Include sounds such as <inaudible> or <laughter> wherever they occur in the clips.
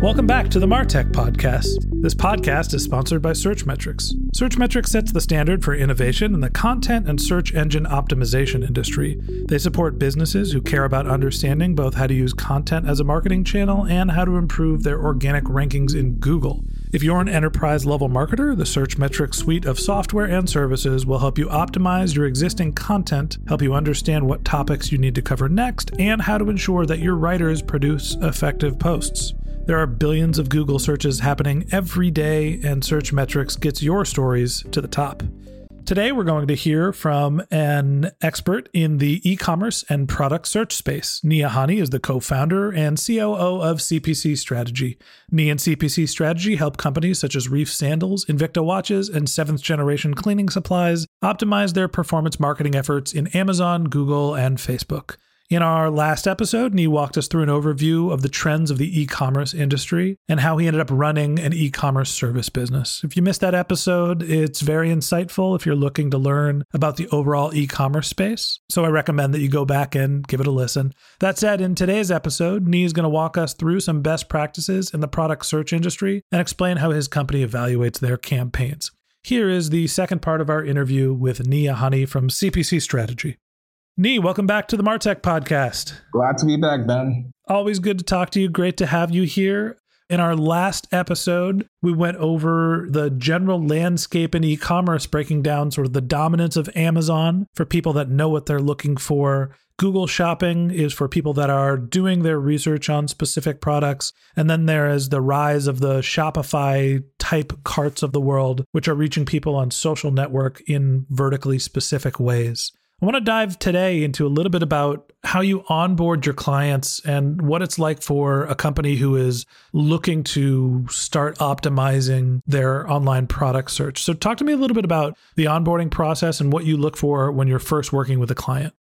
Welcome back to the Martech Podcast. This podcast is sponsored by Searchmetrics. Searchmetrics sets the standard for innovation in the content and search engine optimization industry. They support businesses who care about understanding both how to use content as a marketing channel and how to improve their organic rankings in Google. If you're an enterprise level marketer, the Search Searchmetrics suite of software and services will help you optimize your existing content, help you understand what topics you need to cover next, and how to ensure that your writers produce effective posts. There are billions of Google searches happening every day, and Searchmetrics gets your stories to the top. Today, we're going to hear from an expert in the e commerce and product search space. Nii Ahene is the co founder and COO of CPC Strategy. Nia and CPC Strategy help companies such as Reef Sandals, Invicta Watches, and seventh generation cleaning supplies optimize their performance marketing efforts in Amazon, Google, and Facebook. In our last episode, Nii walked us through an overview of the trends of the e commerce industry and how he ended up running an e commerce service business. If you missed that episode, it's very insightful if you're looking to learn about the overall e commerce space. So I recommend that you go back and give it a listen. That said, in today's episode, Nii is going to walk us through some best practices in the product search industry and explain how his company evaluates their campaigns. Here is the second part of our interview with Nii Ahene from CPC Strategy. Nii, welcome back to the Martech podcast. Glad to be back, Ben. Always good to talk to you. Great to have you here. In our last episode, we went over the general landscape in e commerce, breaking down sort of the dominance of Amazon for people that know what they're looking for. Google Shopping is for people that are doing their research on specific products. And then there is the rise of the Shopify type carts of the world, which are reaching people on social network in vertically specific ways. I want to dive today into a little bit about how you onboard your clients and what it's like for a company who is looking to start optimizing their online product search. So, talk to me a little bit about the onboarding process and what you look for when you're first working with a client.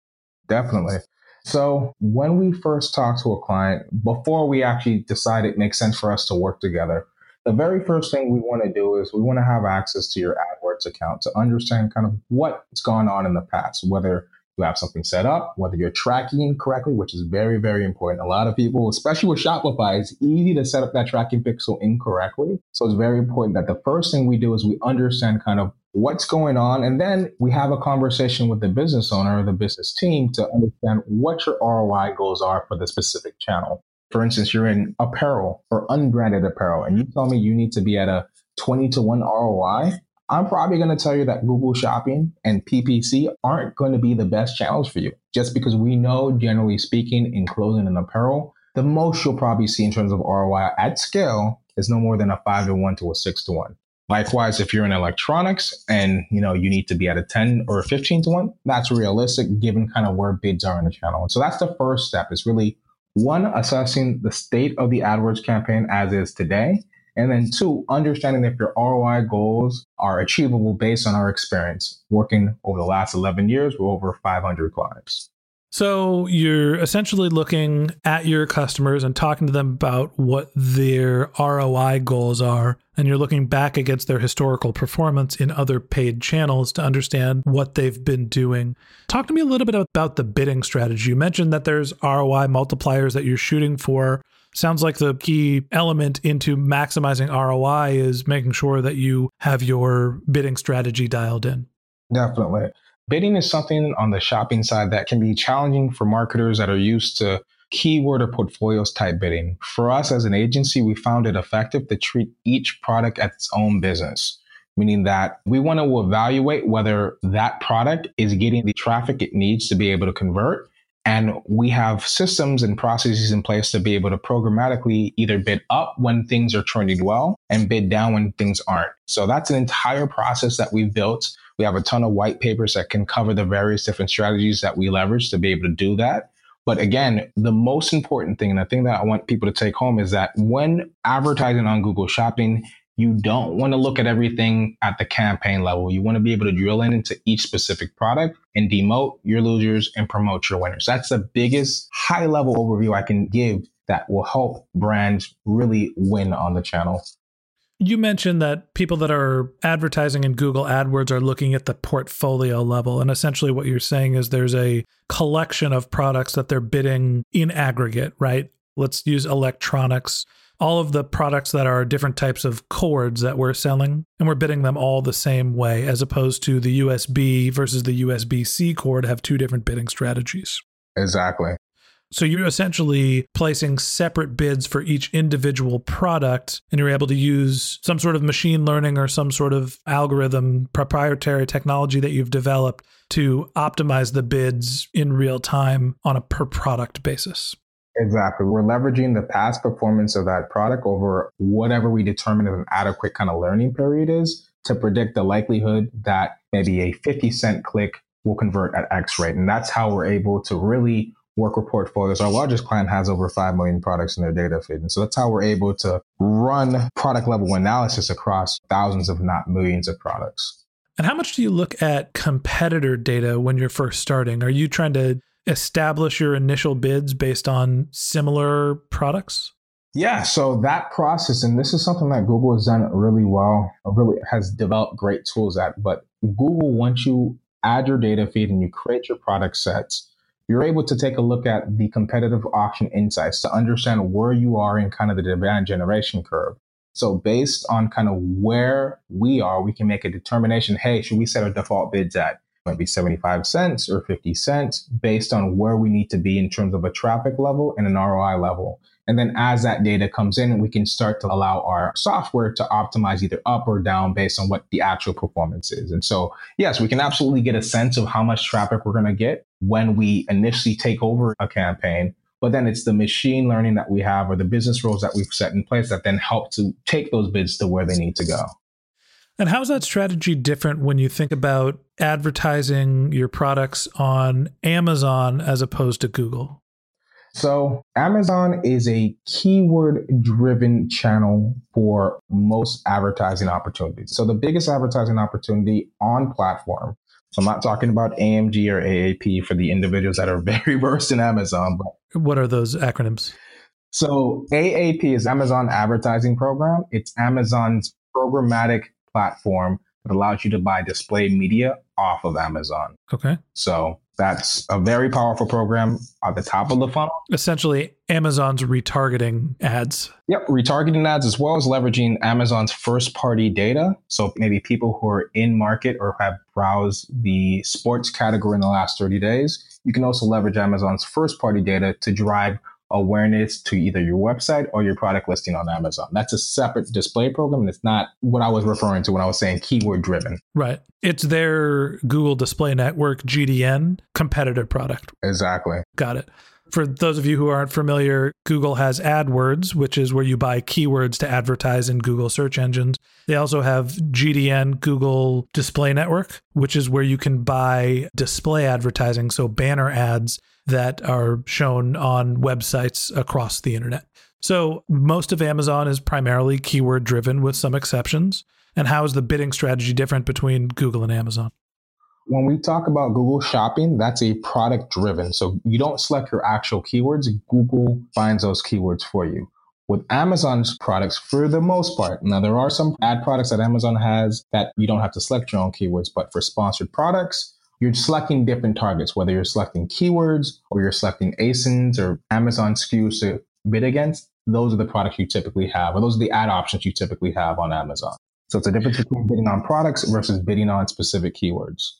Definitely. So, when we first talk to a client, before we actually decide it makes sense for us to work together, the very first thing we want to do is we want to have access to your AdWords account to understand kind of what's gone on in the past, whether you have something set up, whether you're tracking correctly, which is very, very important. A lot of people, especially with Shopify, it's easy to set up that tracking pixel incorrectly. So it's very important that the first thing we do is we understand kind of what's going on. And then we have a conversation with the business owner or the business team to understand what your ROI goals are for the specific channel for instance, you're in apparel or unbranded apparel, and you tell me you need to be at a 20 to 1 ROI, I'm probably going to tell you that Google Shopping and PPC aren't going to be the best channels for you. Just because we know, generally speaking, in clothing and apparel, the most you'll probably see in terms of ROI at scale is no more than a 5 to 1 to a 6 to 1. Likewise, if you're in electronics and you know you need to be at a 10 or a 15 to 1, that's realistic given kind of where bids are in the channel. And so that's the first step is really one, assessing the state of the AdWords campaign as is today. And then two, understanding if your ROI goals are achievable based on our experience working over the last 11 years with over 500 clients. So you're essentially looking at your customers and talking to them about what their ROI goals are. And you're looking back against their historical performance in other paid channels to understand what they've been doing. Talk to me a little bit about the bidding strategy. You mentioned that there's ROI multipliers that you're shooting for. Sounds like the key element into maximizing ROI is making sure that you have your bidding strategy dialed in. Definitely. Bidding is something on the shopping side that can be challenging for marketers that are used to keyword or portfolios type bidding. For us as an agency, we found it effective to treat each product as its own business, meaning that we want to evaluate whether that product is getting the traffic it needs to be able to convert. And we have systems and processes in place to be able to programmatically either bid up when things are trending well and bid down when things aren't. So that's an entire process that we've built we have a ton of white papers that can cover the various different strategies that we leverage to be able to do that. But again, the most important thing, and the thing that I want people to take home is that when advertising on Google Shopping, you don't want to look at everything at the campaign level. You want to be able to drill in into each specific product and demote your losers and promote your winners. That's the biggest high level overview I can give that will help brands really win on the channel. You mentioned that people that are advertising in Google AdWords are looking at the portfolio level. And essentially, what you're saying is there's a collection of products that they're bidding in aggregate, right? Let's use electronics, all of the products that are different types of cords that we're selling, and we're bidding them all the same way, as opposed to the USB versus the USB C cord have two different bidding strategies. Exactly. So you're essentially placing separate bids for each individual product, and you're able to use some sort of machine learning or some sort of algorithm, proprietary technology that you've developed to optimize the bids in real time on a per product basis. Exactly. We're leveraging the past performance of that product over whatever we determine an adequate kind of learning period is to predict the likelihood that maybe a 50 cent click will convert at X rate. And that's how we're able to really worker portfolios. Our largest client has over 5 million products in their data feed. And so that's how we're able to run product level analysis across thousands, if not millions of products. And how much do you look at competitor data when you're first starting? Are you trying to establish your initial bids based on similar products? Yeah, so that process, and this is something that Google has done really well, really has developed great tools at. But Google, once you add your data feed and you create your product sets, you're able to take a look at the competitive auction insights to understand where you are in kind of the demand generation curve. So based on kind of where we are, we can make a determination, hey, should we set our default bids at maybe 75 cents or 50 cents based on where we need to be in terms of a traffic level and an ROI level. And then as that data comes in, we can start to allow our software to optimize either up or down based on what the actual performance is. And so, yes, we can absolutely get a sense of how much traffic we're going to get when we initially take over a campaign. But then it's the machine learning that we have or the business rules that we've set in place that then help to take those bids to where they need to go. And how's that strategy different when you think about advertising your products on Amazon as opposed to Google? So, Amazon is a keyword driven channel for most advertising opportunities. So, the biggest advertising opportunity on platform. So, I'm not talking about AMG or AAP for the individuals that are <laughs> very versed in Amazon. But what are those acronyms? So, AAP is Amazon Advertising Program. It's Amazon's programmatic platform that allows you to buy display media off of Amazon. Okay. So that's a very powerful program at the top of the funnel. Essentially, Amazon's retargeting ads. Yep, retargeting ads as well as leveraging Amazon's first party data. So maybe people who are in market or have browsed the sports category in the last 30 days. You can also leverage Amazon's first party data to drive awareness to either your website or your product listing on Amazon. That's a separate display program. And it's not what I was referring to when I was saying keyword driven. Right. It's their Google Display Network GDN competitive product. Exactly. Got it. For those of you who aren't familiar, Google has AdWords, which is where you buy keywords to advertise in Google search engines. They also have GDN, Google Display Network, which is where you can buy display advertising, so banner ads that are shown on websites across the internet. So most of Amazon is primarily keyword driven with some exceptions. And how is the bidding strategy different between Google and Amazon? When we talk about Google Shopping, that's a product driven. So you don't select your actual keywords, Google finds those keywords for you. With Amazon's products, for the most part, now there are some ad products that Amazon has that you don't have to select your own keywords, but for sponsored products, you're selecting different targets, whether you're selecting keywords or you're selecting ASINs or Amazon SKUs to bid against. Those are the products you typically have, or those are the ad options you typically have on Amazon. So it's a difference between bidding on products versus bidding on specific keywords.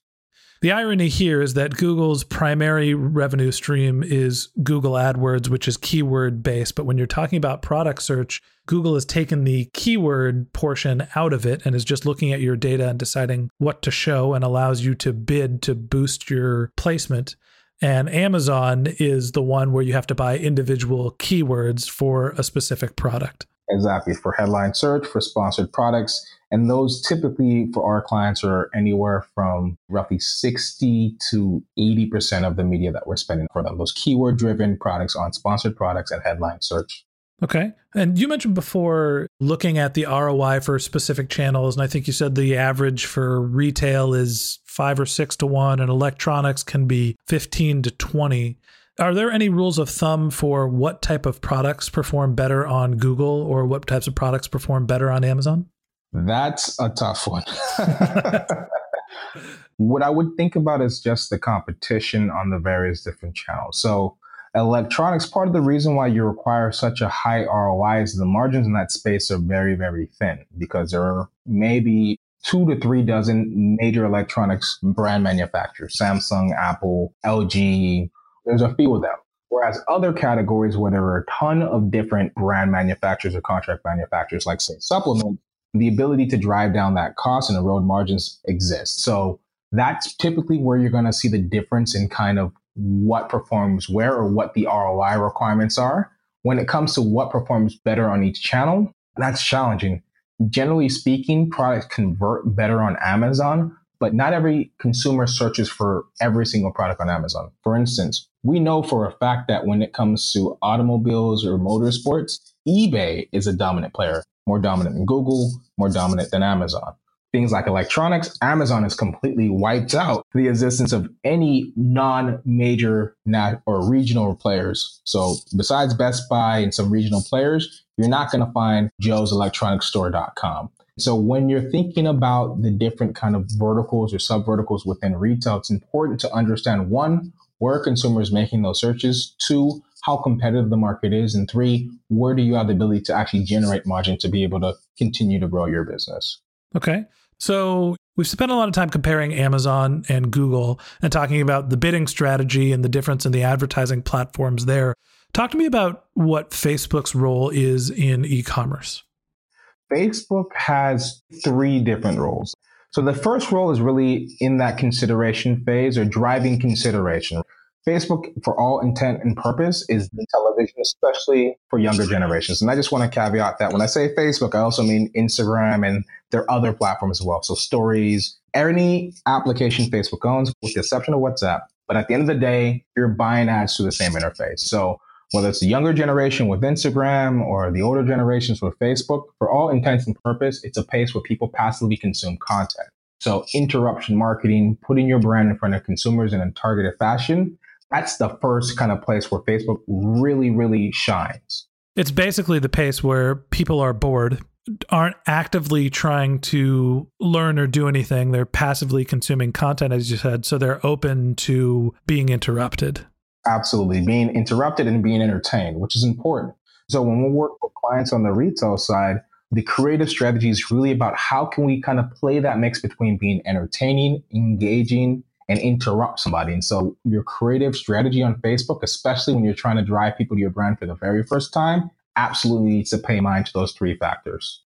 The irony here is that Google's primary revenue stream is Google AdWords, which is keyword based. But when you're talking about product search, Google has taken the keyword portion out of it and is just looking at your data and deciding what to show and allows you to bid to boost your placement. And Amazon is the one where you have to buy individual keywords for a specific product. Exactly. For headline search, for sponsored products, and those typically for our clients are anywhere from roughly 60 to 80% of the media that we're spending for them, those keyword driven products on sponsored products and headline search. Okay. And you mentioned before looking at the ROI for specific channels. And I think you said the average for retail is five or six to one, and electronics can be 15 to 20. Are there any rules of thumb for what type of products perform better on Google or what types of products perform better on Amazon? That's a tough one. <laughs> what I would think about is just the competition on the various different channels. So, electronics, part of the reason why you require such a high ROI is the margins in that space are very, very thin because there are maybe two to three dozen major electronics brand manufacturers Samsung, Apple, LG. There's a few of them. Whereas other categories where there are a ton of different brand manufacturers or contract manufacturers, like say supplements, the ability to drive down that cost and erode margins exists. So that's typically where you're going to see the difference in kind of what performs where or what the ROI requirements are. When it comes to what performs better on each channel, that's challenging. Generally speaking, products convert better on Amazon, but not every consumer searches for every single product on Amazon. For instance, we know for a fact that when it comes to automobiles or motorsports, eBay is a dominant player more dominant than Google, more dominant than Amazon. Things like electronics, Amazon has completely wiped out the existence of any non major nat- or regional players. So, besides Best Buy and some regional players, you're not going to find Joe's Electronics Store.com. So when you're thinking about the different kind of verticals or sub verticals within retail, it's important to understand one, where consumers making those searches, two, how competitive the market is, and three, where do you have the ability to actually generate margin to be able to continue to grow your business? Okay. So we've spent a lot of time comparing Amazon and Google and talking about the bidding strategy and the difference in the advertising platforms there. Talk to me about what Facebook's role is in e commerce. Facebook has three different roles. So the first role is really in that consideration phase or driving consideration. Facebook, for all intent and purpose, is the television, especially for younger generations. And I just want to caveat that when I say Facebook, I also mean Instagram and their other platforms as well. So stories, any application Facebook owns, with the exception of WhatsApp. But at the end of the day, you're buying ads through the same interface. So whether it's the younger generation with Instagram or the older generations with Facebook, for all intents and purpose, it's a place where people passively consume content. So interruption marketing, putting your brand in front of consumers in a targeted fashion that's the first kind of place where Facebook really, really shines. It's basically the pace where people are bored, aren't actively trying to learn or do anything. They're passively consuming content, as you said. So they're open to being interrupted. Absolutely. Being interrupted and being entertained, which is important. So when we work with clients on the retail side, the creative strategy is really about how can we kind of play that mix between being entertaining, engaging, and interrupt somebody. And so your creative strategy on Facebook, especially when you're trying to drive people to your brand for the very first time, absolutely needs to pay mind to those three factors.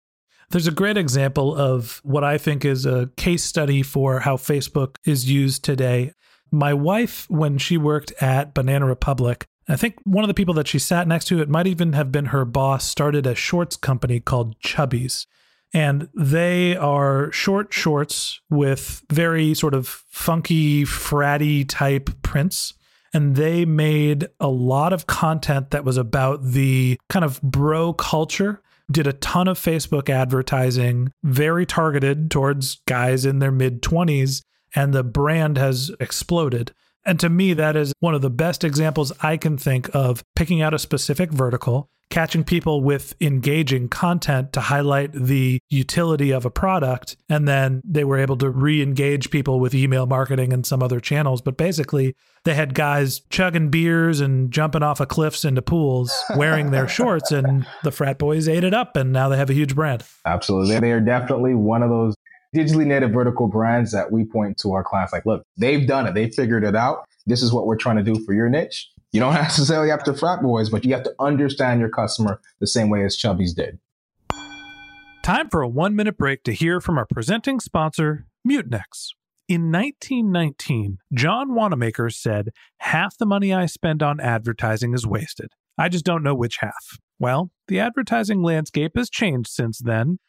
There's a great example of what I think is a case study for how Facebook is used today. My wife, when she worked at Banana Republic, I think one of the people that she sat next to, it might even have been her boss, started a shorts company called Chubbies and they are short shorts with very sort of funky, fratty type prints. And they made a lot of content that was about the kind of bro culture. Did a ton of Facebook advertising, very targeted towards guys in their mid 20s. and the brand has exploded. And to me, that is one of the best examples I can think of picking out a specific vertical, catching people with engaging content to highlight the utility of a product. And then they were able to re engage people with email marketing and some other channels. But basically, they had guys chugging beers and jumping off of cliffs into pools wearing their <laughs> shorts, and the frat boys ate it up. And now they have a huge brand. Absolutely. They are definitely one of those digitally native vertical brands that we point to our clients like, look, they've done it. They figured it out. This is what we're trying to do for your niche. You don't <laughs> necessarily have to frat boys, but you have to understand your customer the same way as Chubbies did. Time for a one minute break to hear from our presenting sponsor, Mutinex. In 1919, John Wanamaker said, Half the money I spend on advertising is wasted. I just don't know which half. Well, the advertising landscape has changed since then,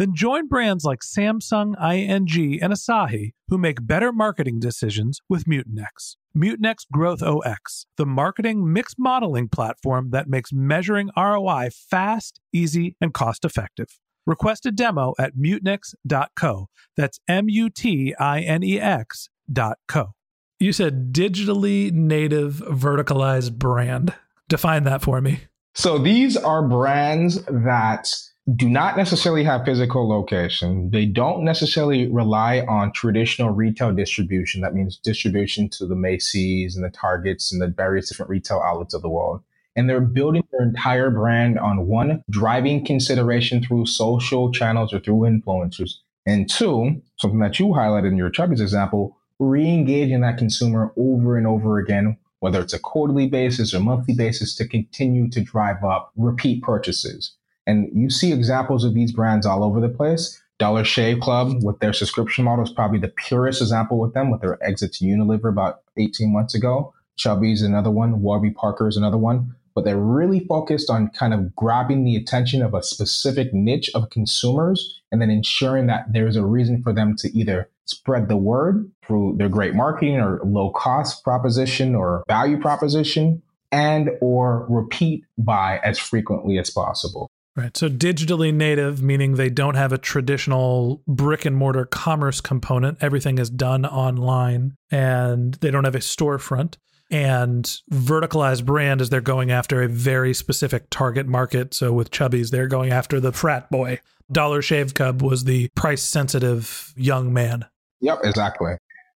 Then join brands like Samsung, ING, and Asahi who make better marketing decisions with Mutinex. Mutinex GrowthOS, the marketing mix modeling platform that makes measuring ROI fast, easy, and cost effective. Request a demo at mutinex.co. That's M U T I N E X.co. You said digitally native verticalized brand. Define that for me. So these are brands that do not necessarily have physical location. They don't necessarily rely on traditional retail distribution. That means distribution to the Macy's and the Targets and the various different retail outlets of the world. And they're building their entire brand on one, driving consideration through social channels or through influencers. And two, something that you highlighted in your Chubbies example, re-engaging that consumer over and over again whether it's a quarterly basis or monthly basis, to continue to drive up repeat purchases. And you see examples of these brands all over the place. Dollar Shave Club with their subscription model is probably the purest example with them with their exit to Unilever about 18 months ago. Chubby's another one. Warby Parker is another one. But they're really focused on kind of grabbing the attention of a specific niche of consumers and then ensuring that there's a reason for them to either spread the word through their great marketing or low cost proposition or value proposition and or repeat buy as frequently as possible. Right. So digitally native, meaning they don't have a traditional brick and mortar commerce component. Everything is done online and they don't have a storefront. And verticalized brand is they're going after a very specific target market. So with Chubbies, they're going after the frat boy. Dollar Shave Club was the price sensitive young man. Yep, exactly.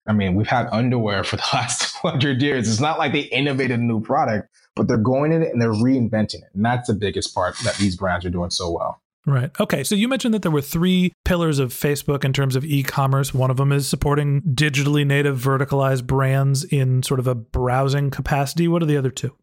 I mean, we've had underwear for the <laughs> last 100 years. It's not like they innovated a new product, but they're going in it and they're reinventing it. And that's the biggest part that these brands are doing so well. Right. Okay. So you mentioned that there were three pillars of Facebook in terms of e commerce. One of them is supporting digitally native verticalized brands in sort of a browsing capacity. What are the other two?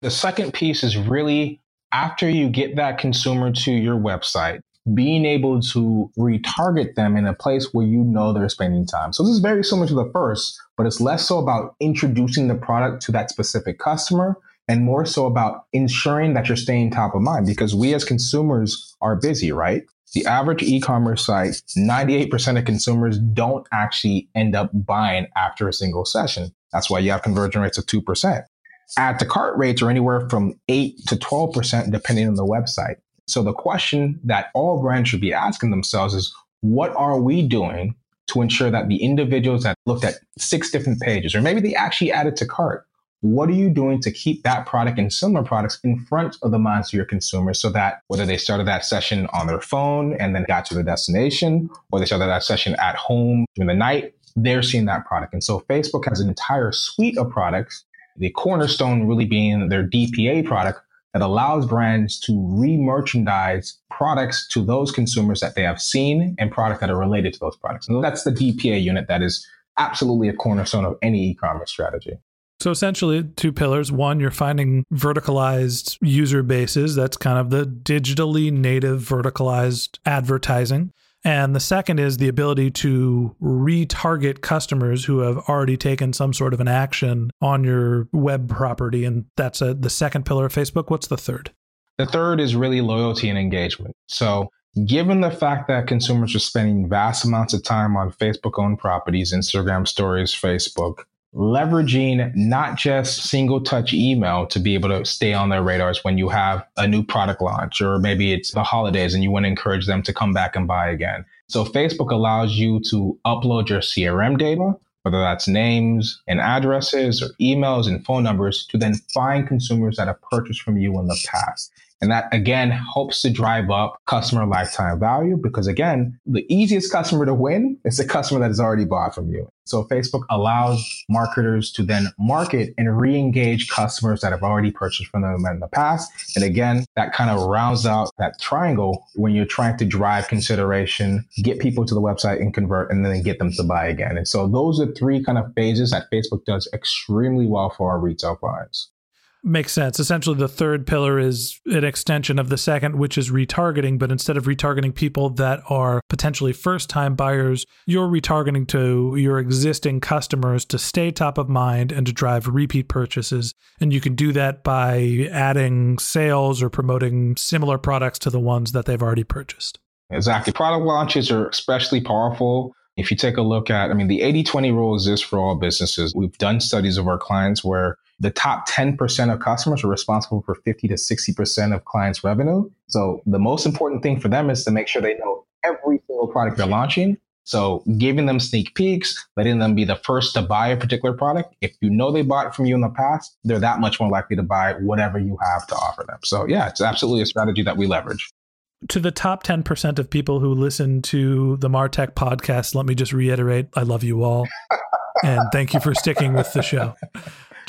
The second piece is really after you get that consumer to your website, being able to retarget them in a place where you know they're spending time. So this is very similar to the first, but it's less so about introducing the product to that specific customer and more so about ensuring that you're staying top of mind because we as consumers are busy, right? The average e-commerce site, 98% of consumers don't actually end up buying after a single session. That's why you have conversion rates of 2%. Add to cart rates are anywhere from 8 to 12% depending on the website. So the question that all brands should be asking themselves is what are we doing to ensure that the individuals that looked at six different pages, or maybe they actually added to cart, what are you doing to keep that product and similar products in front of the minds of your consumers so that whether they started that session on their phone and then got to their destination, or they started that session at home during the night, they're seeing that product. And so Facebook has an entire suite of products, the cornerstone really being their DPA product that allows brands to re-merchandise products to those consumers that they have seen and products that are related to those products. And that's the DPA unit that is absolutely a cornerstone of any e-commerce strategy. So essentially, two pillars. One, you're finding verticalized user bases. That's kind of the digitally native verticalized advertising. And the second is the ability to retarget customers who have already taken some sort of an action on your web property. And that's a, the second pillar of Facebook. What's the third? The third is really loyalty and engagement. So, given the fact that consumers are spending vast amounts of time on Facebook owned properties, Instagram stories, Facebook, leveraging not just single touch email to be able to stay on their radars when you have a new product launch or maybe it's the holidays and you want to encourage them to come back and buy again. So Facebook allows you to upload your CRM data, whether that's names and addresses or emails and phone numbers to then find consumers that have purchased from you in the past. And that again helps to drive up customer lifetime value because again, the easiest customer to win is the customer that has already bought from you. So Facebook allows marketers to then market and re-engage customers that have already purchased from them in the past. And again, that kind of rounds out that triangle when you're trying to drive consideration, get people to the website and convert, and then get them to buy again. And so those are three kind of phases that Facebook does extremely well for our retail clients. Makes sense. Essentially, the third pillar is an extension of the second, which is retargeting. But instead of retargeting people that are potentially first time buyers, you're retargeting to your existing customers to stay top of mind and to drive repeat purchases. And you can do that by adding sales or promoting similar products to the ones that they've already purchased. Exactly. Product launches are especially powerful. If you take a look at, I mean, the 80 20 rule exists for all businesses. We've done studies of our clients where the top 10% of customers are responsible for 50 to 60% of clients' revenue. So the most important thing for them is to make sure they know every single product they're launching. So giving them sneak peeks, letting them be the first to buy a particular product. If you know they bought from you in the past, they're that much more likely to buy whatever you have to offer them. So yeah, it's absolutely a strategy that we leverage. To the top 10% of people who listen to the Martech podcast, let me just reiterate I love you all. <laughs> and thank you for sticking with the show.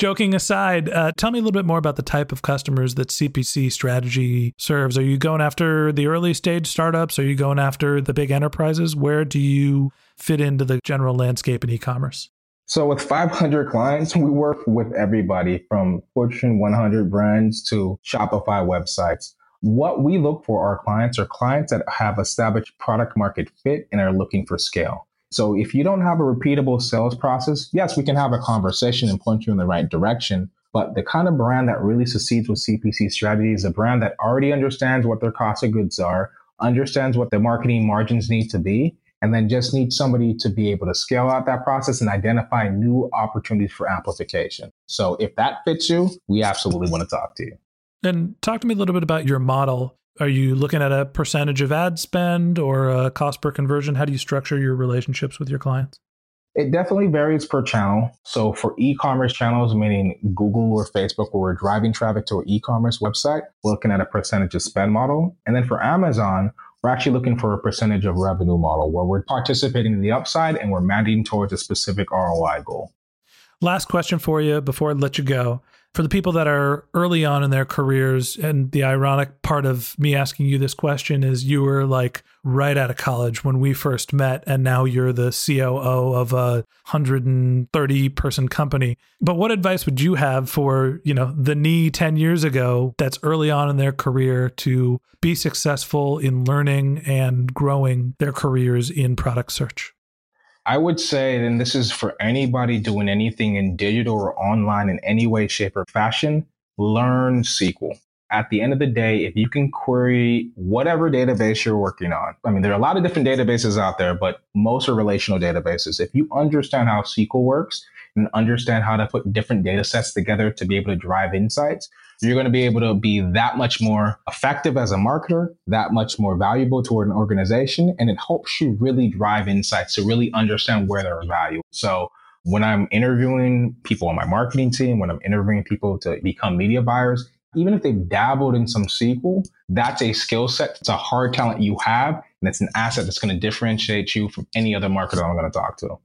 Joking aside, uh, tell me a little bit more about the type of customers that CPC strategy serves. Are you going after the early stage startups? Are you going after the big enterprises? Where do you fit into the general landscape in e commerce? So, with 500 clients, we work with everybody from Fortune 100 brands to Shopify websites. What we look for our clients are clients that have established product market fit and are looking for scale. So if you don't have a repeatable sales process, yes, we can have a conversation and point you in the right direction. But the kind of brand that really succeeds with CPC strategy is a brand that already understands what their cost of goods are, understands what their marketing margins need to be, and then just needs somebody to be able to scale out that process and identify new opportunities for amplification. So if that fits you, we absolutely want to talk to you. And talk to me a little bit about your model. Are you looking at a percentage of ad spend or a cost per conversion? How do you structure your relationships with your clients? It definitely varies per channel. So for e-commerce channels, meaning Google or Facebook, where we're driving traffic to our e-commerce website, we're looking at a percentage of spend model. And then for Amazon, we're actually looking for a percentage of revenue model where we're participating in the upside and we're mandating towards a specific ROI goal. Last question for you before I let you go for the people that are early on in their careers, and the ironic part of me asking you this question is you were like right out of college when we first met, and now you're the COO of a 130 person company. But what advice would you have for, you know, the Nii 10 years ago that's early on in their career to be successful in learning and growing their careers in product search? I would say, and this is for anybody doing anything in digital or online in any way, shape, or fashion, learn SQL. At the end of the day, if you can query whatever database you're working on, I mean, there are a lot of different databases out there, but most are relational databases. If you understand how SQL works and understand how to put different data sets together to be able to drive insights, you're going to be able to be that much more effective as a marketer, that much more valuable toward an organization. And it helps you really drive insights to really understand where there are value. So when I'm interviewing people on my marketing team, when I'm interviewing people to become media buyers, even if they've dabbled in some SQL, that's a skill set. It's a hard talent you have, and it's an asset that's going to differentiate you from any other marketer I'm going to talk to.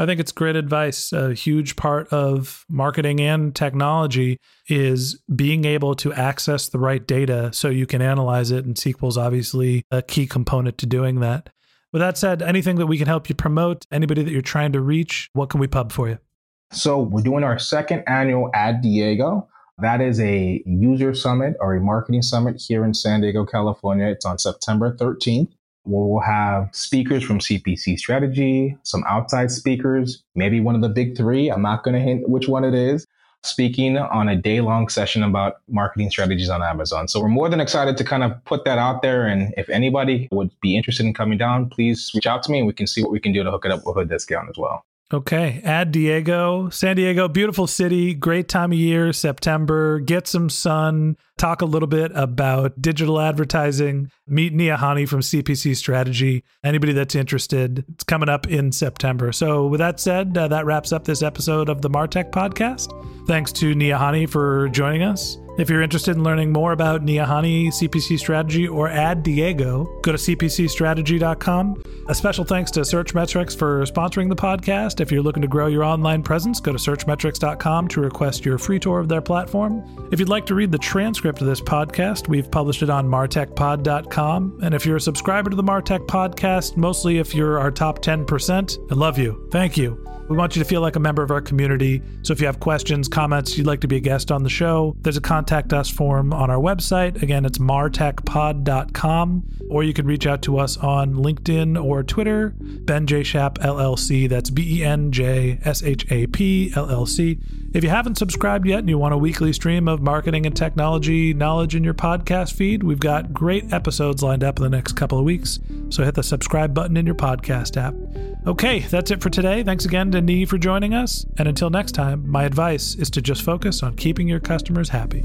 I think it's great advice. A huge part of marketing and technology is being able to access the right data so you can analyze it. And SQL is obviously a key component to doing that. With that said, anything that we can help you promote, anybody that you're trying to reach, what can we pub for you? So, we're doing our second annual Ad Diego. That is a user summit or a marketing summit here in San Diego, California. It's on September 13th. We'll have speakers from CPC Strategy, some outside speakers, maybe one of the big three. I'm not going to hint which one it is, speaking on a day long session about marketing strategies on Amazon. So we're more than excited to kind of put that out there. And if anybody would be interested in coming down, please reach out to me and we can see what we can do to hook it up with a discount as well. Okay. Ad Diego, San Diego, beautiful city, great time of year, September. Get some sun. Talk a little bit about digital advertising. Meet Nii Ahene from CPC Strategy. Anybody that's interested, it's coming up in September. So, with that said, uh, that wraps up this episode of the Martech podcast. Thanks to Nii Ahene for joining us. If you're interested in learning more about Nii Ahene, CPC Strategy, or Ad Diego, go to cpcstrategy.com. A special thanks to Searchmetrics for sponsoring the podcast. If you're looking to grow your online presence, go to searchmetrics.com to request your free tour of their platform. If you'd like to read the transcript of this podcast, we've published it on martechpod.com. And if you're a subscriber to the Martech podcast, mostly if you're our top 10%, I love you. Thank you. We want you to feel like a member of our community. So if you have questions, comments, you'd like to be a guest on the show, there's a contact us form on our website. Again, it's martechpod.com, or you can reach out to us on LinkedIn or Twitter, Ben J. Shap LLC. That's B E N J S H A P LLC. If you haven't subscribed yet and you want a weekly stream of marketing and technology knowledge in your podcast feed, we've got great episodes lined up in the next couple of weeks. So hit the subscribe button in your podcast app. Okay, that's it for today. Thanks again to Nii for joining us. And until next time, my advice is to just focus on keeping your customers happy.